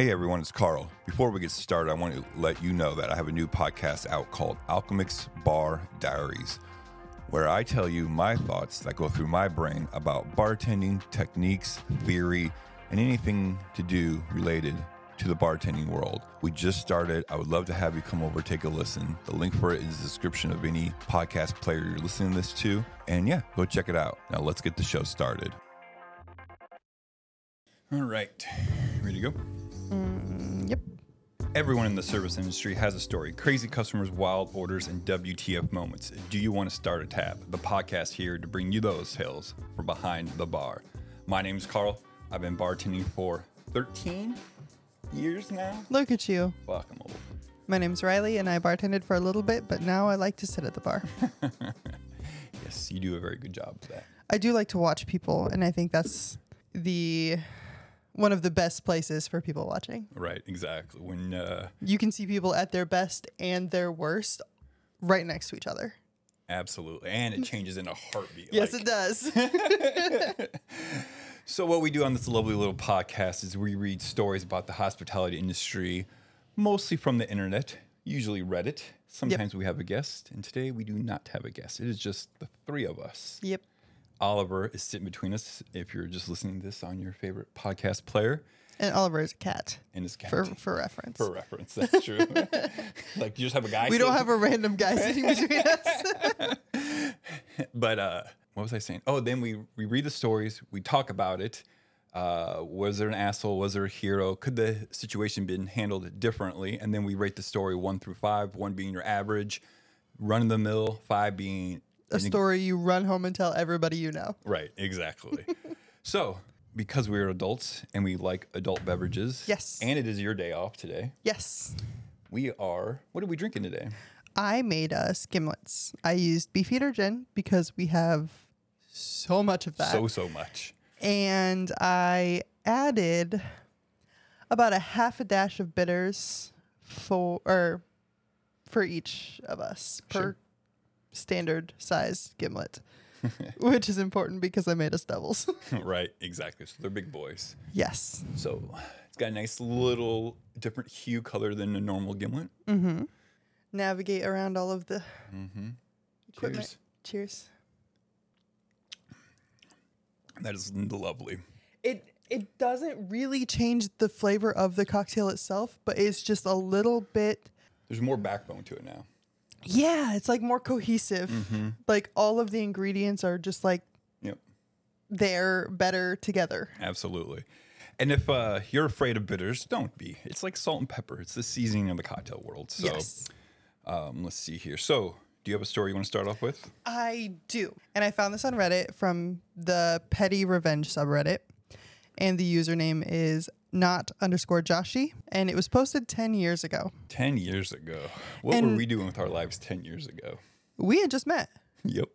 Hey everyone, it's Carl. Before we get started, I want to let you know that I have a new podcast out called Alchemix Bar Diaries, where I tell you my thoughts that go through my brain about bartending, techniques, theory, and anything to do related to the bartending world. We just started. I would love to have you come over, take a listen. The link for it is the description of any podcast player you're listening to this to. And yeah, go check it out. Now let's get the show started. All right, ready to go? Mm, yep. Everyone in the service industry has a story crazy customers, wild orders, and WTF moments. Do you want to start a tab? The podcast here to bring you those tales from behind the bar. My name is Carl. I've been bartending for 13 years now. Look at you. Fuck, I'm old. My name's Riley, and I bartended for a little bit, but now I like to sit at the bar. Yes, you do a very good job of that. I do like to watch people, and I think that's the one of the best places for people watching. Right, exactly. When uh, You can see people at their best and their worst right next to each other. absolutely, and it changes in a heartbeat. Yes, like- it does. So, what we do on this lovely little podcast is we read stories about the hospitality industry, mostly from the internet, usually Reddit. Sometimes we have a guest, and today we do not have a guest. It is just the three of us. yep. Oliver is sitting between us if you're just listening to this on your favorite podcast player, And Oliver is a cat and his cat. for, for reference. For reference, that's true. like, you just have a guy. we don't have a random guy sitting between us. but uh, what was I saying? Oh, then we we read the stories, we talk about it. Uh, was there an asshole? Was there a hero? Could the situation been handled differently? And then we rate the story one through five, one being your average, run of the mill, five being a story you run home and tell everybody you know. right, exactly. so because we're adults and we like adult beverages, Yes. and it is your day off today, Yes. we are. What are we drinking today? I made us gimlets. I used Beefeater gin because we have so much of that. So so much. and I added about a half a dash of bitters for or for each of us per Sure. Standard size gimlet. which is important because I made us doubles. right, exactly. So they're big boys. yes. So it's got a nice little different hue color than a normal gimlet. Mm-hmm. Navigate around all of the equipment. Cheers. Cheers. That is lovely. It it doesn't really change the flavor of the cocktail itself, but it's just a little bit There's more backbone to it now. Yeah, it's like more cohesive. Like all of the ingredients are just like Yep, they're better together. absolutely. And if uh, you're afraid of bitters, don't be. It's like salt and pepper. It's the seasoning of the cocktail world. So yes. um, let's see here. So do you have a story you want to start off with? I do. And I found this on Reddit from the Petty Revenge subreddit. And the username is not underscore Joshi. And it was posted 10 years ago. 10 years ago. What were we doing with our lives 10 years ago? We had just met. Yep.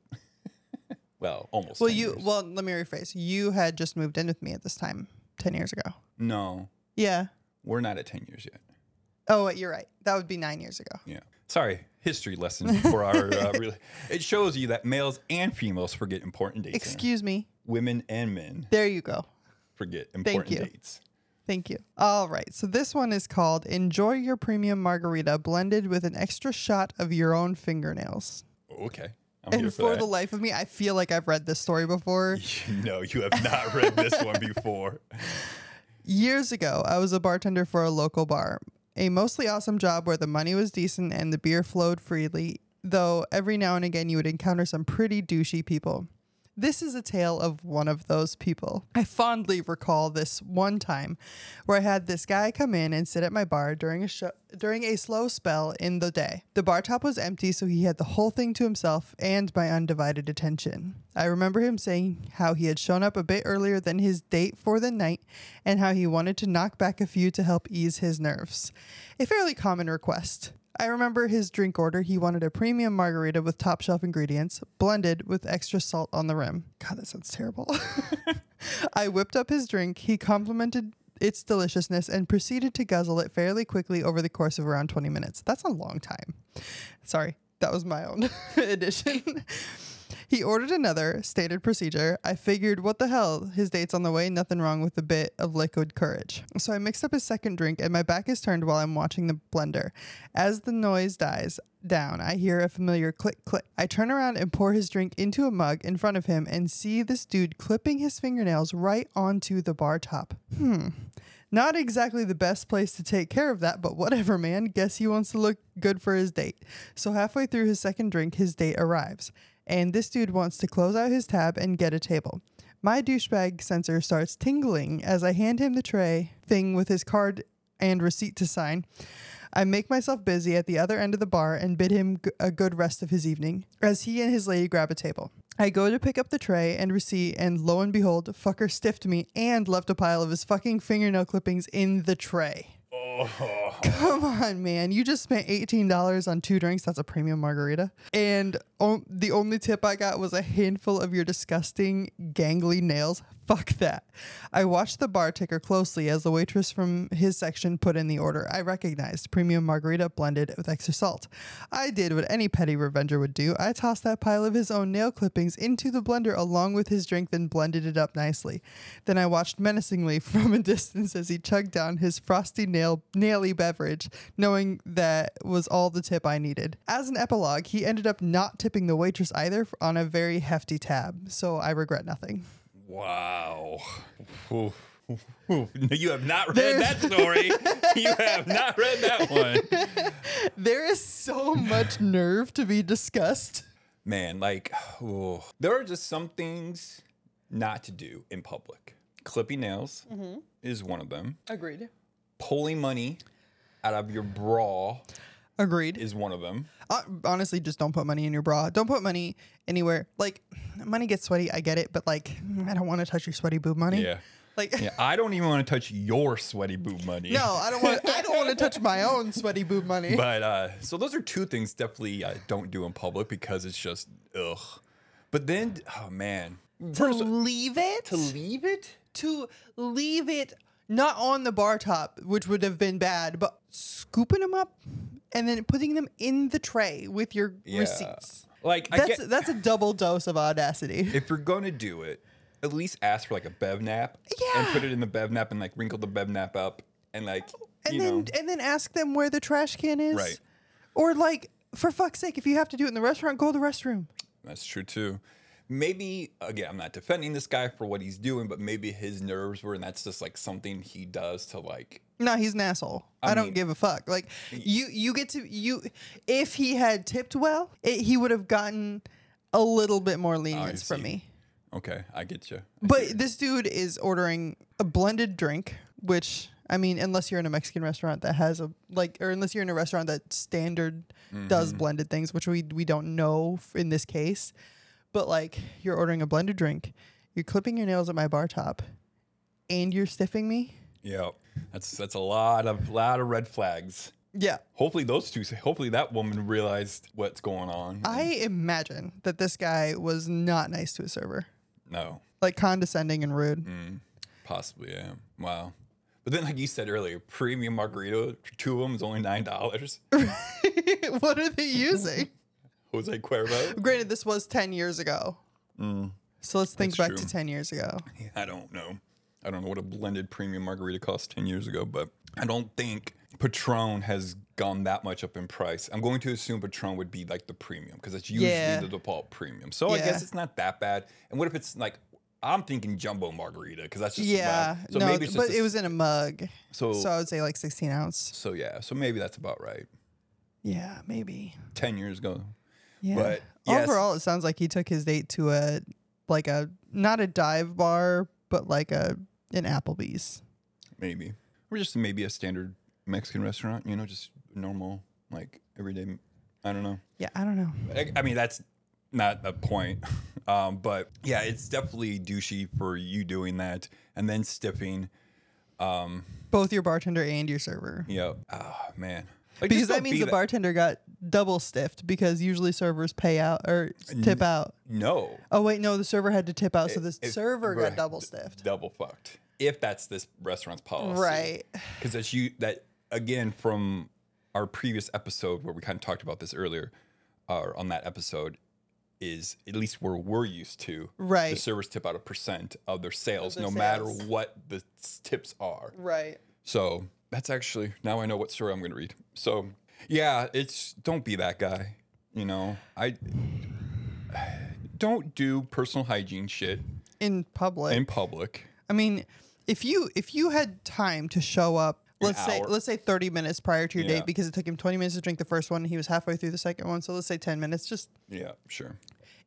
well, almost. Well, 10 you, years. well, let me rephrase. You had just moved in with me at this time 10 years ago. No, Yeah. we're not at 10 years yet. Oh, you're right. That would be nine years ago. Yeah. Sorry, history lesson for our. Uh, really, it shows you that males and females forget important dates. Excuse me. Women and men There you go. forget important you. dates. Thank you. All right. So this one is called Enjoy Your Premium Margarita blended with an extra shot of your own fingernails. Okay. I'm here And for, for the life of me, I feel like I've read this story before. no, you have not read this one before. Years ago, I was a bartender for a local bar. A mostly awesome job where the money was decent and the beer flowed freely, though every now and again you would encounter some pretty douchey people. This is a tale of one of those people. I fondly recall this one time where I had this guy come in and sit at my bar during a show, during a slow spell in the day. The bar top was empty, so he had the whole thing to himself and my undivided attention. I remember him saying how he had shown up a bit earlier than his date for the night and how he wanted to knock back a few to help ease his nerves. A fairly common request. I remember his drink order. He wanted a premium margarita with top shelf ingredients, blended with extra salt on the rim. God, that sounds terrible. I whipped up his drink. He complimented its deliciousness and proceeded to guzzle it fairly quickly over the course of around 20 minutes. That's a long time. Sorry, that was my own addition. He ordered another, standard procedure. I figured, what the hell? His date's on the way, nothing wrong with a bit of liquid courage. So I mixed up his second drink, and my back is turned while I'm watching the blender. As the noise dies down, I hear a familiar click click. I turn around and pour his drink into a mug in front of him and see this dude clipping his fingernails right onto the bar top. Hmm. Not exactly the best place to take care of that, but whatever, man. Guess he wants to look good for his date. So, halfway through his second drink, his date arrives, and this dude wants to close out his tab and get a table. My douchebag sensor starts tingling as I hand him the tray thing with his card and receipt to sign. I make myself busy at the other end of the bar and bid him g- a good rest of his evening as he and his lady grab a table. I go to pick up the tray and receipt, and lo and behold, fucker stiffed me and left a pile of his fucking fingernail clippings in the tray. Oh. Come on, man. You just spent $18 on two drinks. That's a premium margarita. And o- the only tip I got was a handful of your disgusting, gangly nails. Fuck that. I watched the bar ticker closely as the waitress from his section put in the order. I recognized premium margarita blended with extra salt. I did what any petty revenger would do. I tossed that pile of his own nail clippings into the blender along with his drink, then blended it up nicely. Then I watched menacingly from a distance as he chugged down his frosty nail naily beverage, knowing that was all the tip I needed. As an epilogue, he ended up not tipping the waitress either on a very hefty tab, so I regret nothing. Wow. Ooh. Ooh. You have not read that story. you have not read that one. There is so much nerve to be discussed. Man, like, ooh. there are just some things not to do in public. Clipping nails mm-hmm. is one of them. Agreed. Pulling money out of your bra Agreed. is one of them. Uh, honestly, just don't put money in your bra. Don't put money anywhere. Like, money gets sweaty. I get it, but like, I don't want to touch your sweaty boob money. Yeah. Like, Yeah, I don't even want to touch your sweaty boob money. no, I don't want. I don't want to touch my own sweaty boob money. But uh, so those are two things definitely I don't do in public because it's just ugh. But then, oh man, to leave it. to leave it. to leave it not on the bar top, which would have been bad, but scooping them up and then putting them in the tray with your Yeah. receipts. Like I That's get, that's a double dose of audacity. if you're gonna do it, at least ask for like a bev nap and put it in the bev nap and like wrinkle the bev nap up and like and then know and then ask them where the trash can is. Right. Or like for fuck's sake, if you have to do it in the restaurant, go to the restroom. that's true too. Maybe again, I'm not defending this guy for what he's doing, but maybe his nerves were, and that's just like something he does to like No, he's an asshole. I, don't mean- give a fuck. Like you, you get to you. If he had tipped well, it, he would have gotten a little bit more lenience from me. Okay, I get you. But this dude is ordering a blended drink, which I mean, unless you're in a Mexican restaurant that has a like, or unless you're in a restaurant that standard does mm-hmm. blended things, which we we don't know in this case. But like, you're ordering a blended drink, you're clipping your nails at my bar top, and you're stiffing me. Yeah, that's that's a lot of lot of red flags. Yeah, Hopefully those two. Hopefully that woman realized what's going on. I imagine that this guy was not nice to a server, no, like condescending and rude. Mm, possibly yeah. Wow. But then, like you said earlier, premium margarita, two of them is only nine dollars. what are they using? Jose Cuervo. Granted, this was 10 years ago. Mm. So let's think That's back true. to 10 years ago. I don't know. I don't know what a blended premium margarita cost ten years ago, but I don't think Patron has gone that much up in price. I'm going to assume Patron would be like the premium because it's usually Yeah. the default premium. So I guess it's not that bad. And what if it's like I'm thinking jumbo margarita because that's just Yeah. wow. So no, maybe it's just but a it was in a mug. So, So I would say like 16 ounce. so yeah, so maybe that's about right. Yeah, maybe. Ten years ago, Yeah. But, yes. Overall, it sounds like he took his date to a, like a, not a dive bar, but like a, an Applebee's. maybe, or just maybe a standard Mexican restaurant. You know, just normal like everyday. I don't know. Yeah, I don't know. I, I mean, that's not the point. Um, but yeah, it's definitely douchey for you doing that and then stiffing. Both your bartender and your server. Yeah. Oh man. Like, Because that means be the bartender got double stiffed because usually servers pay out or tip out. No. Oh, wait, no, the server had to tip out. So the If- server right, got double stiffed. Double fucked. If that's this restaurant's policy. Right. Because that's you that again from our previous episode where we kind of talked about this earlier, or on that episode, is at least where we're used to. Right. The Right. servers tip out a percent of their sales, their no matter sales. what the s- tips are. Right. So that's actually now I know what story I'm going to read. So yeah, it's don't be that guy. You know, I don't do personal hygiene shit In public. in public. I mean, if you if you had time to show up, let's say hour. let's say 30 minutes prior to your Yeah. date because it took him 20 minutes to drink the first one and he was halfway through the second one, so let's say 10 minutes. Just Yeah, sure.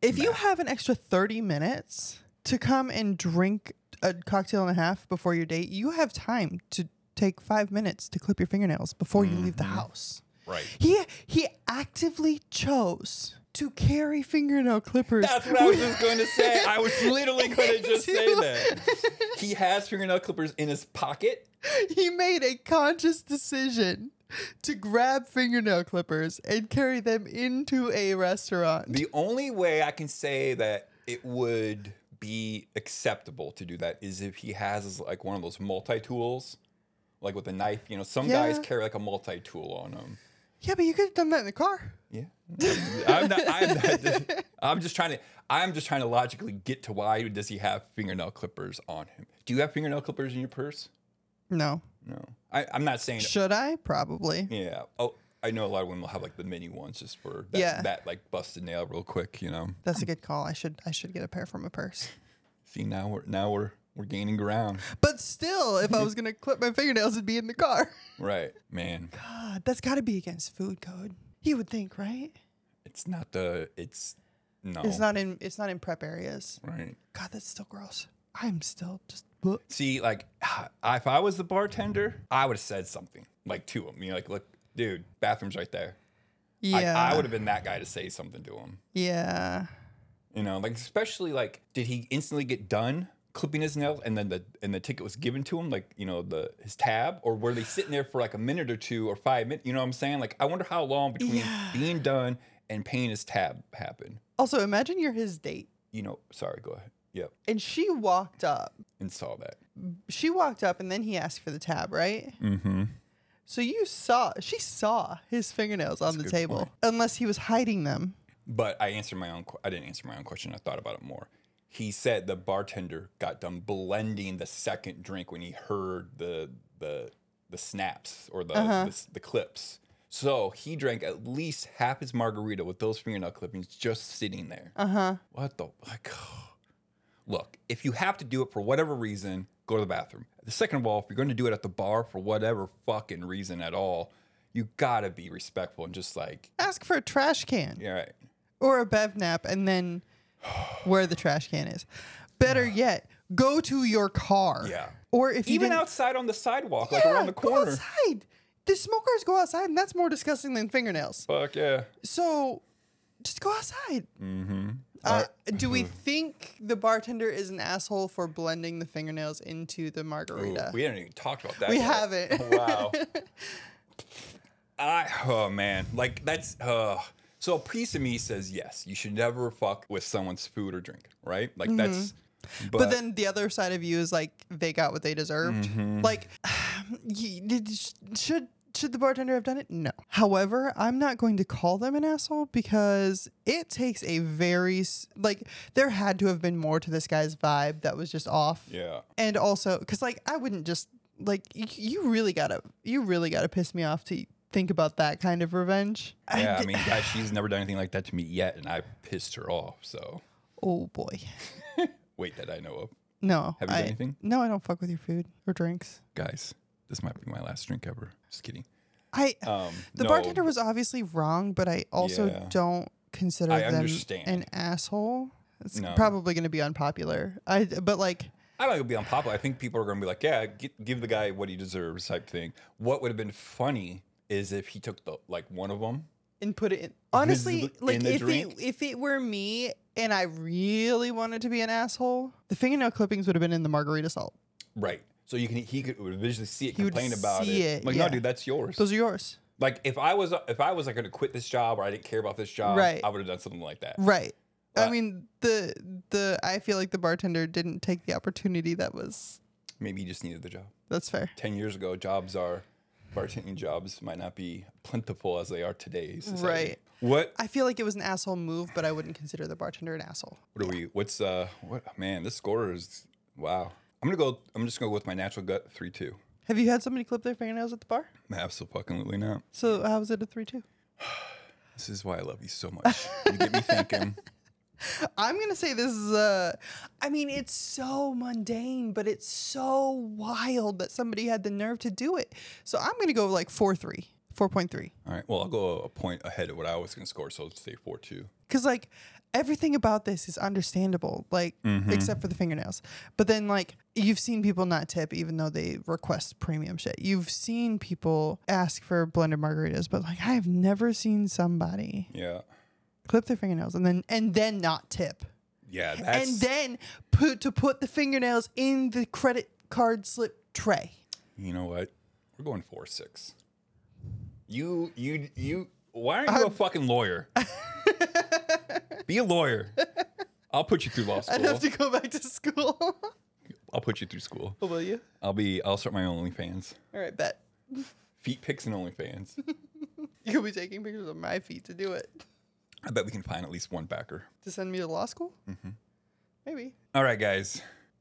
if you have an extra 30 minutes to come and drink a cocktail and a half before your date, you have time to take 5 minutes to clip your fingernails before you leave the Mm-hmm. house. Right. He he actively chose to carry fingernail clippers. That's what I was just going to say. I was literally going to just say that. He has fingernail clippers in his pocket. he made a conscious decision to grab fingernail clippers and carry them into a restaurant. The only way I can say that it would be acceptable to do that is if he has like one of those multi tools, like with a knife. You know, some guys carry like a multi tool on them. Yeah, but you could have done that in the car. Yeah, I'm not. I'm not. I'm just trying to. I'm just trying to logically get to why does he have fingernail clippers on him? Do you have fingernail clippers in your purse? No. No, I, I'm not saying. Should I? Probably. Yeah. Oh, I know a lot of women will have like the mini ones just for that, Yeah. that like busted nail real quick. You know. That's a good call. I should I should get a pair from a purse. See now we're now we're we're gaining ground. But still, if I was gonna clip my fingernails, it'd be in the car. Right, man. God, that's got to be against food code. You would think, right? It's not the. It's no. It's not in it's not in prep areas. right. God, that's still gross. I'm still just. bleh. See, like, if I was the bartender, I would have said something like to him. You know, like, look, dude, bathroom's right there. Yeah. I would have been that guy to say something to him. Yeah. You know, like especially like, did he instantly get done clipping his nails and then the and the ticket was given to him, like you know the his tab, or were they sitting there for like a minute or two or five minutes? You know what I'm saying? Like, I wonder how long between Yeah. being done and paying his tab happened. Also, imagine you're his date, You know, sorry, go ahead. Yep, and she walked up. and saw that. She walked up, and then he asked for the tab, right? Mm-hmm. So you saw, she saw his fingernails on the table, point. unless he was hiding them. But I answered my own. I didn't answer my own question. I thought about it more. He said the bartender got done blending the second drink when he heard the the the snaps or the Uh-huh. the, the clips. So he drank at least half his margarita with those fingernail clippings just sitting there. Uh huh. What the like? Look, if you have to do it for whatever reason, go to the bathroom. The second of all, if you're going to do it at the bar for whatever fucking reason at all, you gotta be respectful and just like, Ask for a trash can yeah, right. or a bev nap, and then where the trash can is. Better yet, go to your car. Yeah. Or if you even didn't- outside on the sidewalk, like around the go corner. outside. The smokers go outside, and that's more disgusting than fingernails. Fuck yeah. So, just go outside. Mm-hmm. Uh, do we think the bartender is an asshole for blending the fingernails into the Ooh, margarita? we haven't even talked about that. We yet. haven't. wow. I oh man, like that's uh. So a piece of me says yes, you should never fuck with someone's food or drink, right? Like that's. But, Mm-hmm. But, then the other side of you is like they got what they deserved. Mm-hmm. Like, should should the bartender have done it? No. However, I'm not going to call them an asshole because it takes a very like there had to have been more to this guy's vibe that was just off. yeah, And also, because like I wouldn't just like you really gotta you really gotta piss me off to think about that kind of revenge. yeah. I d- mean, she's never done anything like that to me yet, and I pissed her off. So oh boy, wait, that I know of, no. Have you done anything? No, I don't fuck with your food or drinks. guys. This might be my last drink ever. Just kidding. I Um, the no, bartender was obviously wrong, but I also Yeah. don't consider I them understand. an asshole. It's No. probably going to be unpopular. I but like I don't think it'll be unpopular. I think people are going to be like, yeah, gi- give the guy what he deserves, type thing. What would have been funny is if he took the like one of them. and put it in. Honestly, Visibly like if drink? it if it were me and I really wanted to be an asshole, the fingernail clippings would have been in the margarita salt. Right. So you can he could visually see it, He complain about see it. it, Like, yeah. no, dude, that's yours. Those are yours. like if I was if I was like gonna quit this job or I didn't care about this job, Right. I would have done something like that. Right. I mean the the I feel like the bartender didn't take the opportunity that was Maybe he just needed the job. that's fair. Ten years ago, jobs are bartending jobs might not be plentiful as they are today. society. Right. What I feel like it was an asshole move, but I wouldn't consider the bartender an asshole. what are we what's uh what man, this score is wow. I'm gonna go I'm just gonna go with my natural gut three two. Have you had somebody clip their fingernails at the bar? Absolutely not. So how was it a three two? This is why I love you so much. You get me thinking. I'm gonna say this is uh I mean it's so mundane, but it's so wild that somebody had the nerve to do it. So I'm gonna go like four three. 4.3. All right. Well, I'll go a point ahead of what I was going to score, so let's say 4 2. Because, like, everything about this is understandable, like, except for the fingernails. But then, like, you've seen people not tip even though they request premium shit. You've seen people ask for blended margaritas, but, like, I have never seen somebody Yeah. Clip their fingernails and then and then not tip. Yeah. That's, and then put to put the fingernails in the credit card slip tray. you know what? We're going 4 6. You, you, you, why aren't you a fucking lawyer? Be a lawyer. I'll put you through law school. I'd have to go back to school. I'll put you through school. oh, will you? I'll be, I'll start my OnlyFans. All right, bet. Feet pics and OnlyFans. You'll be taking pictures of my feet to do it. I bet we can find at least one backer. To send me to law school? Mm-hmm. Maybe. All right, guys.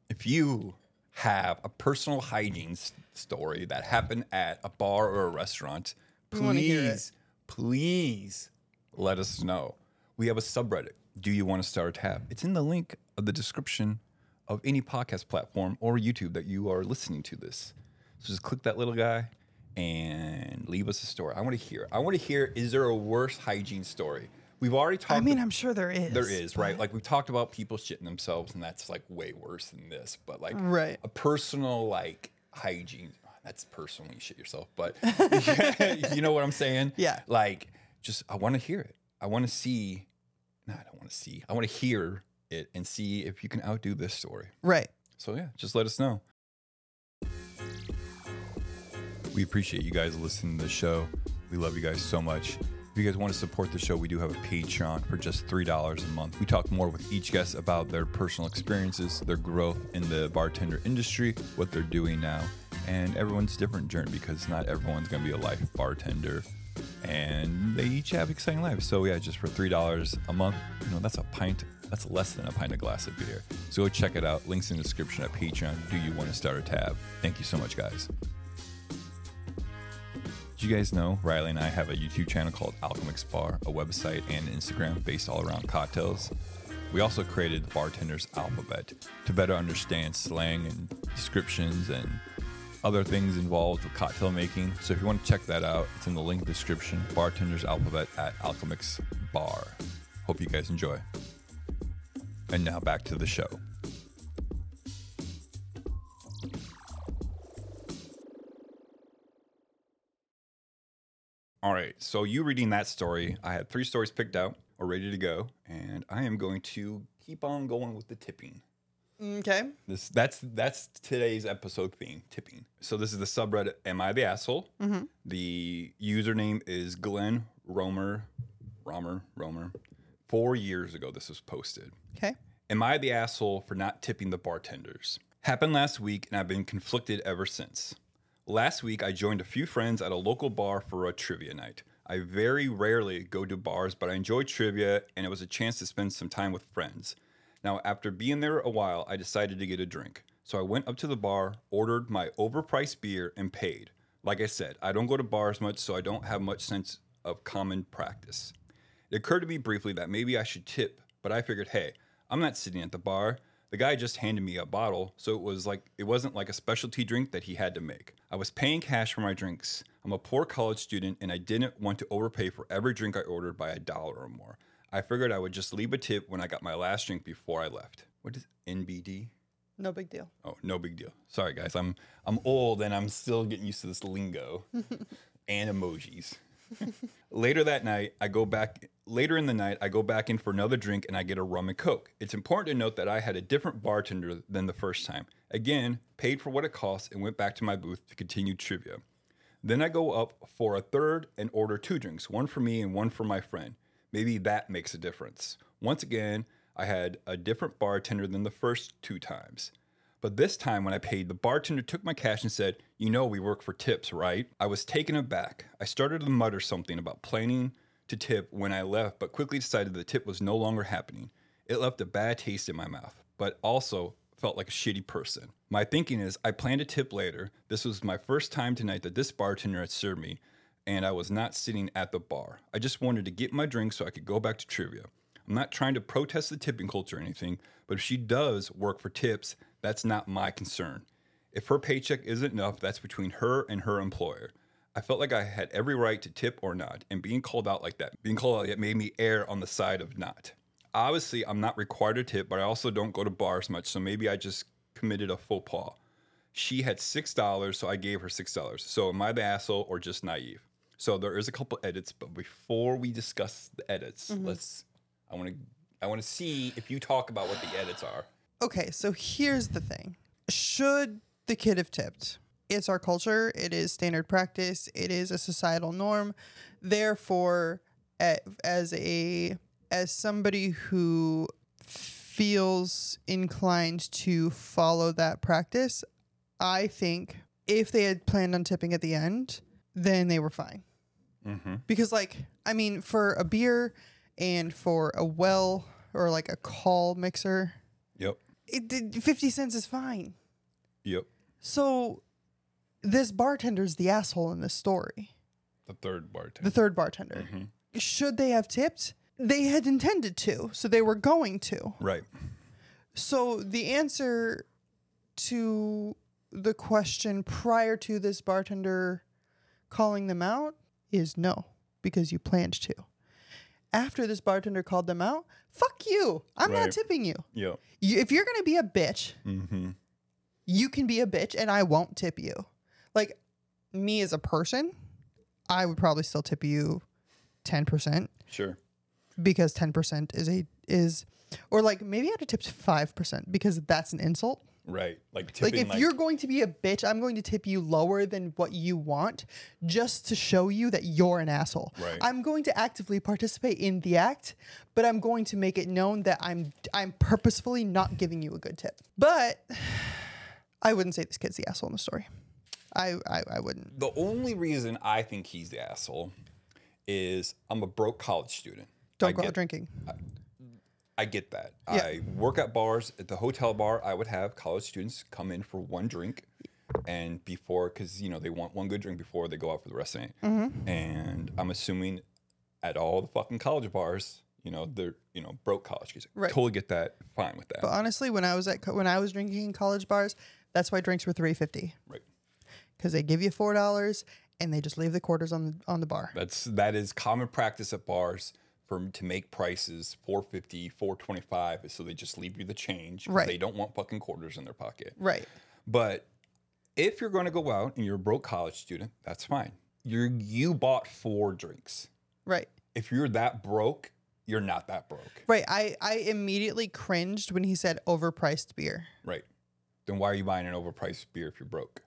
If you have a personal hygiene s- story that happened at a bar or a restaurant, We wanna hear it. please, please let us know. We have a subreddit. Do you want to start a tab? It's in the link of the description of any podcast platform or YouTube that you are listening to this. So just click that little guy and leave us a story. I want to hear. I want to hear. Is there a worse hygiene story? We've already talked. I mean, I'm sure there is. There is, right? Like we've talked about people shitting themselves, and that's like way worse than this. But like Right. a personal like hygiene, that's personal. You shit yourself, but you know what I'm saying? Yeah. Like, just I want to hear it. I want to see. No, I don't want to see. I want to hear it and see if you can outdo this story. Right. So yeah, just let us know. We appreciate you guys listening to the show. We love you guys so much. If you guys want to support the show, we do have a Patreon for just $3 a month. We talk more with each guest about their personal experiences, their growth in the bartender industry, what they're doing now, and everyone's different journey because not everyone's going to be a life bartender and they each have exciting lives. So yeah, just for three dollars a month, you know that's a pint. That's less than a pint of glass of beer. So go check it out. Links in the description at Patreon. Do you want to start a tab? Thank you so much, guys. Did you guys know Riley and I have a YouTube channel called Alchemix Bar, a website and Instagram based all around cocktails? We also created the Bartender's Alphabet to better understand slang and descriptions and other things involved with cocktail making. So if you want to check that out, it's in the link description. Bartender's Alphabet at Alchemix Bar. Hope you guys enjoy. And now back to the show. All right, so you reading that story, I had three stories picked out or ready to go, and I am going to keep on going with the tipping. Okay. This that's that's today's episode theme, tipping. So this is the subreddit Am I the Asshole? Mm-hmm. The username is Glenn Romer Romer Romer. Four years ago this was posted. Okay. Am I the asshole for not tipping the bartenders? Happened last week and I've been conflicted ever since. Last week, I joined a few friends at a local bar for a trivia night. I very rarely go to bars, but I enjoy trivia and it was a chance to spend some time with friends. Now, after being there a while, I decided to get a drink. So I went up to the bar, ordered my overpriced beer, and paid. Like I said, I don't go to bars much, so I don't have much sense of common practice. It occurred to me briefly that maybe I should tip, but I figured, hey, I'm not sitting at the bar. The guy just handed me a bottle, so it was like it wasn't like a specialty drink that he had to make. I was paying cash for my drinks. I'm a poor college student and I didn't want to overpay for every drink I ordered by a dollar or more. I figured I would just leave a tip when I got my last drink before I left. What is NBD? No big deal. Oh, no big deal. Sorry guys, I'm I'm old and I'm still getting used to this lingo and emojis. Later that night, I go back. Later in the night, I go back in for another drink and I get a rum and coke. It's important to note that I had a different bartender than the first time. Again, paid for what it cost and went back to my booth to continue trivia. Then I go up for a third and order two drinks, one for me and one for my friend. Maybe that makes a difference. Once again, I had a different bartender than the first two times. But this time, when I paid, the bartender took my cash and said, You know, we work for tips, right? I was taken aback. I started to mutter something about planning to tip when I left, but quickly decided the tip was no longer happening. It left a bad taste in my mouth, but also felt like a shitty person. My thinking is I planned a tip later. This was my first time tonight that this bartender had served me, and I was not sitting at the bar. I just wanted to get my drink so I could go back to trivia. I'm not trying to protest the tipping culture or anything, but if she does work for tips, that's not my concern. If her paycheck isn't enough, that's between her and her employer. I felt like I had every right to tip or not, and being called out like that, being called out, it made me err on the side of not. Obviously, I'm not required to tip, but I also don't go to bars much, so maybe I just committed a faux pas. She had six dollars, so I gave her six dollars. So am I the asshole or just naive? So there is a couple edits, but before we discuss the edits, mm-hmm. let's. I want to. I want to see if you talk about what the edits are. Okay, so here's the thing. Should the kid have tipped? It's our culture, it is standard practice, it is a societal norm. Therefore, as a as somebody who feels inclined to follow that practice, I think if they had planned on tipping at the end, then they were fine. Mm-hmm. Because like, I mean, for a beer and for a well or like a call mixer, Yep. it did 50 cents is fine. Yep. So this bartender's the asshole in this story. The third bartender. The third bartender. Mm-hmm. Should they have tipped? They had intended to, so they were going to. right. So the answer to the question prior to this bartender calling them out is no, because you planned to. After this bartender called them out, fuck you. I'm not tipping you. Yep. you if you're going to be a bitch, Mm-hmm. you can be a bitch and I won't tip you. Like me as a person, I would probably still tip you 10% Sure. because 10% is a is or like maybe I'd have tipped 5% because that's an insult. Right. Like Like tipping. if you're going to be a bitch, I'm going to tip you lower than what you want just to show you that you're an asshole. Right. I'm going to actively participate in the act, but I'm going to make it known that I'm I'm purposefully not giving you a good tip. But I wouldn't say this kid's the asshole in the story. I I, I wouldn't. the only reason I think he's the asshole is I'm a broke college student. Don't I go get, out drinking. I get that. Yeah. I work at bars. At the hotel bar, I would have college students come in for one drink, and before, because you know they want one good drink before they go out for the rest of the night. Mm-hmm. And I'm assuming at all the fucking college bars, you know, they're you know broke college kids. Right. Totally get that. Fine with that. But honestly, when I was at co- when I was drinking in college bars, that's why drinks were 350 right. because they give you four dollars and they just leave the quarters on the on the bar. That's that is common practice at bars for to make prices 450 425 so they just leave you the change Right. they don't want fucking quarters in their pocket Right. but if you're going to go out and you're a broke college student that's fine you're you bought four drinks Right. if you're that broke you're not that broke Right. I, I immediately cringed when he said overpriced beer. right then why are you buying an overpriced beer if you're broke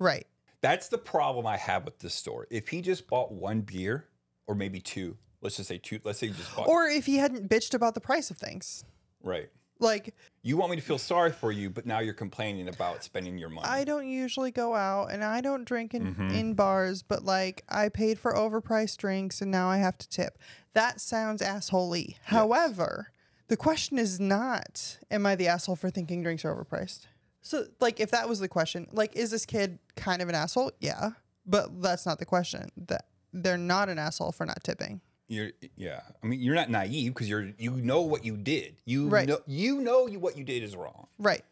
Right. that's the problem i have with this store if he just bought one beer or maybe two let's just say two let's say he just bought Or if he hadn't bitched about the price of things. right Like, You want me to feel sorry for you, but now you're complaining about spending your money. I don't usually go out and I don't drink in, Mm-hmm. in bars, but like I paid for overpriced drinks and now I have to tip. That sounds assholey. However, the question is not, am I the asshole for thinking drinks are overpriced? So, like, if that was the question, like, is this kid kind of an asshole? Yeah, but that's not the question. That they're not an asshole for not tipping. You're, yeah. I mean, you're not naive because you're you know what you did. You Right. know you know you, what you did is wrong. Right.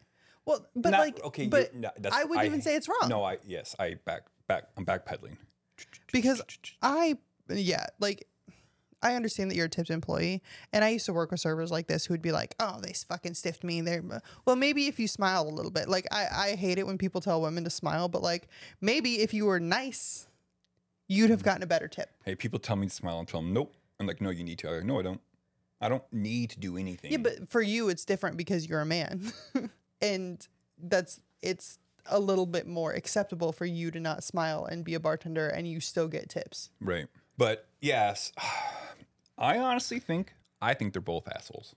Well, but Not- like, okay, but no, I wouldn't even say it's wrong. No, I yes, I back back. I'm backpedaling. because I yeah, like I understand that you're a tipped employee, and I used to work with servers like this who would be like, "Oh, they fucking stiffed me." They're well, maybe if you smile a little bit. Like I, I hate it when people tell women to smile, but like maybe if you were nice, you'd have gotten a better tip. Hey, people tell me to smile. and tell them nope. I'm like, no, you need to. I'm like, no, I don't. I don't need to do anything. Yeah, but for you, it's different because you're a man, and that's it's a little bit more acceptable for you to not smile and be a bartender, and you still get tips. Right. But yes, I honestly think I think they're both assholes.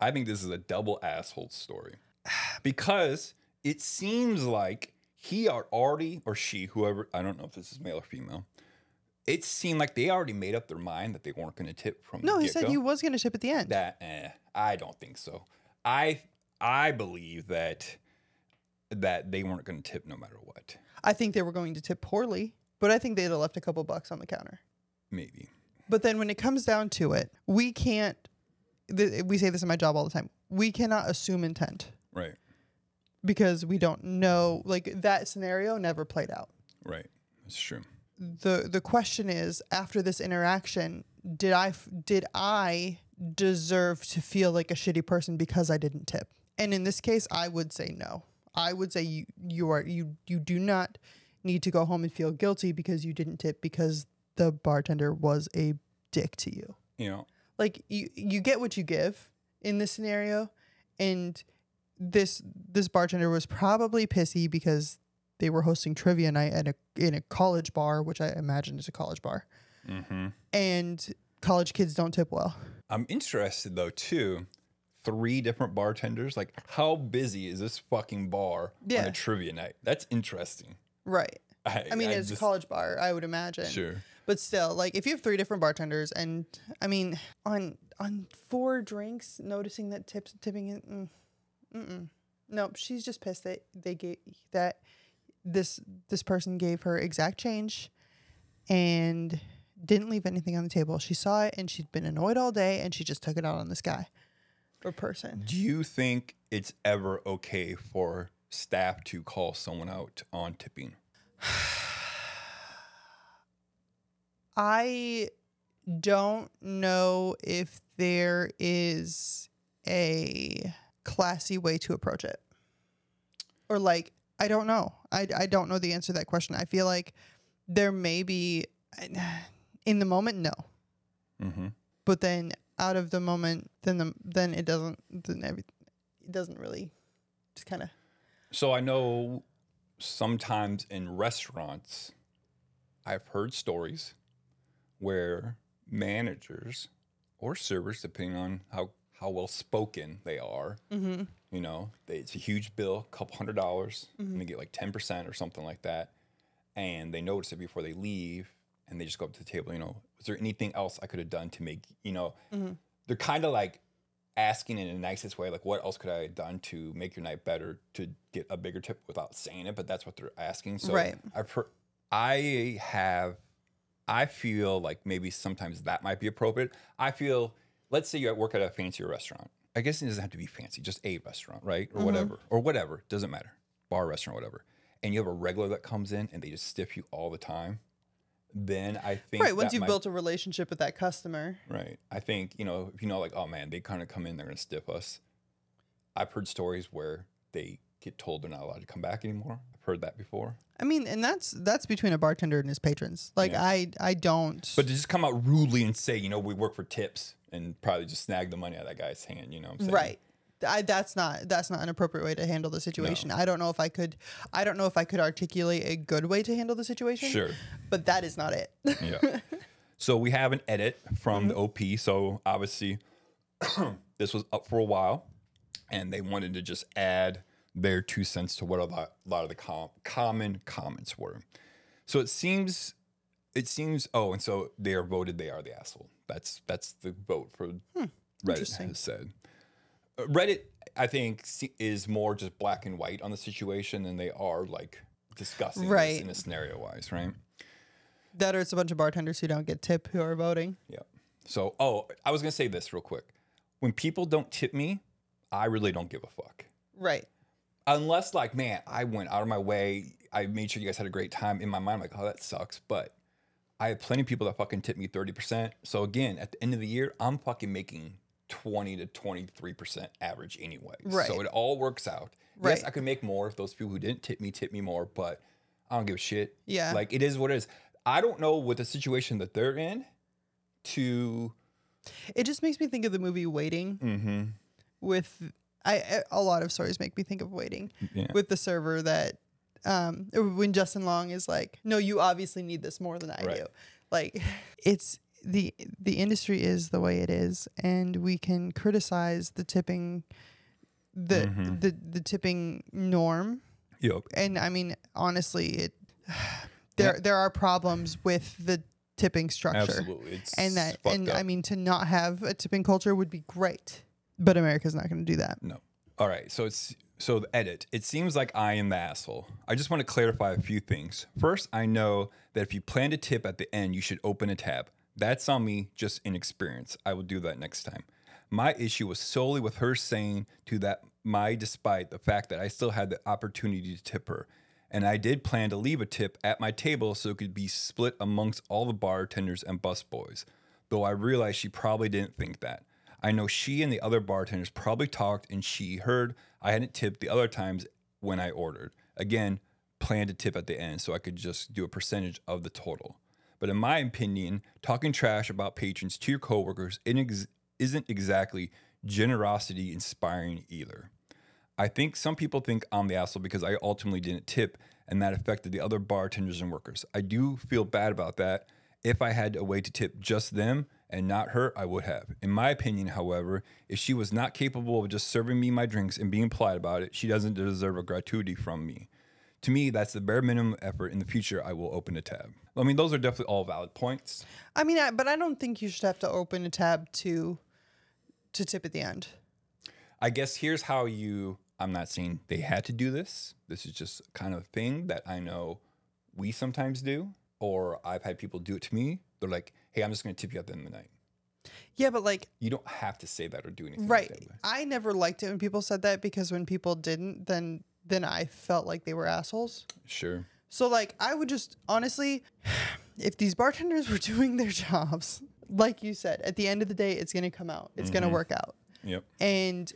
I think this is a double asshole story. Because it seems like he are already or she, whoever I don't know if this is male or female, it seemed like they already made up their mind that they weren't going to tip from No, he said he was going to tip at the end. that eh, I don't think so. I I believe that that they weren't going to tip no matter what. I think they were going to tip poorly, but I think they'd have left a couple bucks on the counter. Maybe. But then when it comes down to it, we can't. Th- we say this in my job all the time. We cannot assume intent Right. because we don't know. Like that scenario never played out. Right. That's true. The The question is, after this interaction, did I did I deserve to feel like a shitty person because I didn't tip? And in this case, I would say no. I would say you you are you you do not need to go home and feel guilty because you didn't tip because the bartender was a dick to you. You know. like you you get what you give in this scenario and this this bartender was probably pissy because they were hosting trivia night at a in a college bar which i imagine is a college bar Mm-hmm. and college kids don't tip well I'm interested though too. Three different bartenders. Like, how busy is this fucking bar on a trivia night? That's interesting. right I, i mean I it's a college bar i would imagine Sure. but still like if you have three different bartenders and i mean on on four drinks noticing that tips tipping mm, mm-mm. nope she's just pissed that they gave that this this person gave her exact change and didn't leave anything on the table she saw it and she'd been annoyed all day and she just took it out on this guy or person Do you think it's ever okay for staff to call someone out on tipping? I don't know if there is a classy way to approach it. Or like I don't know. I I don't know the answer to that question. I feel like there may be in the moment no. Mm-hmm. But then out of the moment then the then it doesn't then every, it doesn't really just kind of So I know sometimes in restaurants, I've heard stories where managers or servers, depending on how, how well spoken they are, mm-hmm. you know, they, it's a huge bill, a couple hundred dollars, and they get like 10% or something like that. And they notice it before they leave and they just go up to the table, you know, is there anything else I could have done to make, you know, Mhm. they're kind of like asking in the nicest way, like, what else could I have done to make your night better to get a bigger tip without saying it? But that's what they're asking. So Right. I've heard, I have, I feel like maybe sometimes that might be appropriate. I feel, let's say you work at a fancier restaurant. I guess it doesn't have to be fancy, just a restaurant, right? Or mm-hmm. whatever, or whatever, doesn't matter. Bar, restaurant, whatever. And you have a regular that comes in and they just stiff you all the time. Then I think right once you've might- built a relationship with that customer. Right. I think, you know, if you know, like, oh man, they kind of come in, they're going to stiff us. I've heard stories where they get told they're not allowed to come back anymore. I've heard that before. I mean, and that's that's between a bartender and his patrons. Like Yeah. I I don't But to just come out rudely and say, you know, we work for tips and probably just snag the money out of that guy's hand, you know what I'm saying? Right. I, that's not that's not an appropriate way to handle the situation. I don't know if I could I don't know if I could articulate a good way to handle the situation. Sure. But that is not it. Yeah. so we have an edit from the OP. So obviously, this was up for a while, and they wanted to just add their two cents to what a lot, a lot of the com- common comments were. So it seems, it seems. Oh, and so they are voted. They are the asshole. That's that's the vote for Reddit has said. Uh, Reddit, I think, is more just black and white on the situation than they are like discussing this Right. in a scenario wise, right? that or it's a bunch of bartenders who don't get tip who are voting. Yeah. So, oh, I was gonna say this real quick. When people don't tip me, I really don't give a fuck. Right. Unless, like, man, I went out of my way. I made sure you guys had a great time. In my mind, I'm like, oh, that sucks. But I have plenty of people that fucking tip me 30%. So again, at the end of the year, I'm fucking making 20 to 23% average anyway. Right. So it all works out. Yes, I could make more if those people who didn't tip me tip me more, but I don't give a shit. Yeah. Like it is what it is. I don't know what the situation that they're in to It just makes me think of the movie Waiting mm-hmm. with I a lot of stories make me think of Waiting Yeah. with the server that um when Justin Long is like, "No, you obviously need this more than I Right. do." Like it's the the industry is the way it is and we can criticize the tipping the Mhm. the the tipping norm Yep. and I mean honestly it there there are problems with the tipping structure. Absolutely. It's And that and up. I mean to not have a tipping culture would be great. But America's not going to do that. No. All right. So it's so the edit. It seems like I am the asshole. I just want to clarify a few things. First, I know that if you plan to tip at the end, you should open a tab. That's on me, just inexperience. I will do that next time. My issue was solely with her saying to that my despite the fact that I still had the opportunity to tip her. And I did plan to leave a tip at my table so it could be split amongst all the bartenders and busboys. Though I realized she probably didn't think that. I know she and the other bartenders probably talked and she heard I hadn't tipped the other times when I ordered. Again, planned to tip at the end so I could just do a percentage of the total. But in my opinion, talking trash about patrons to your coworkers isn't exactly generosity inspiring either. I think some people think I'm the asshole because I ultimately didn't tip and that affected the other bartenders and workers. I do feel bad about that. If I had a way to tip just them and not her, I would have. In my opinion, however, if she was not capable of just serving me my drinks and being polite about it, she doesn't deserve a gratuity from me. To me, that's the bare minimum effort. In the future, I will open a tab. I mean, those are definitely all valid points. I mean, I, but I don't think you should have to open a tab to to tip at the end. I guess here's how you. I'm not saying they had to do this. This is just kind of a thing that I know we sometimes do, or I've had people do it to me. They're like, "Hey, I'm just going to tip you at the end of the night." Yeah, but like You don't have to say that or do anything. right, Like. I never liked it when people said that because when people didn't, then then I felt like they were assholes. Sure. So like I would just honestly, if these bartenders were doing their jobs, like you said, at the end of the day, it's gonna come out. It's gonna mm-hmm. work out. Yep. And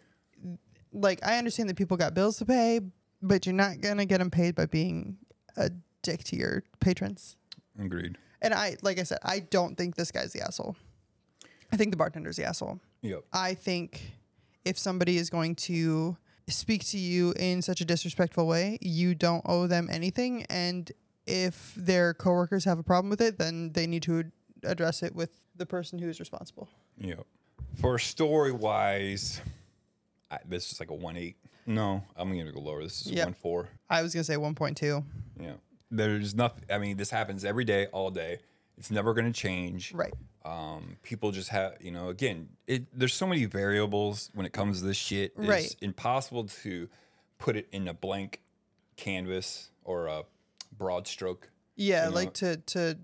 like I understand that people got bills to pay, but you're not gonna get them paid by being a dick to your patrons. Agreed. And I, like I said, I don't think this guy's the asshole. I think the bartender's the asshole. Yep. I think if somebody is going to speak to you in such a disrespectful way, you don't owe them anything. And if their coworkers have a problem with it, then they need to address it with the person who is responsible. Yep. For story wise, I, this is like a one eight. No, I'm going to go lower. This is a Yep. one four. I was gonna say 1.2. Yeah. There's nothing. I mean, this happens every day, all day. It's never going to change. Right. Um, people just have, you know, again, it, there's so many variables when it comes to this shit. It's Right. impossible to put it in a blank canvas or a broad stroke. Yeah, You know? like to to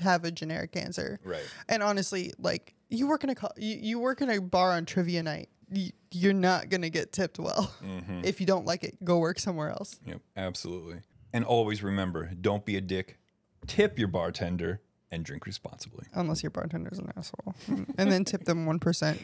have a generic answer. Right. And honestly, like you work in a co- you, you work in a bar on trivia night. You're not gonna get tipped well. Mm-hmm. If you don't like it, go work somewhere else. Yep. Absolutely. And always remember don't be a dick. Tip your bartender and drink responsibly. Unless your bartender's an asshole. and then tip them 1%.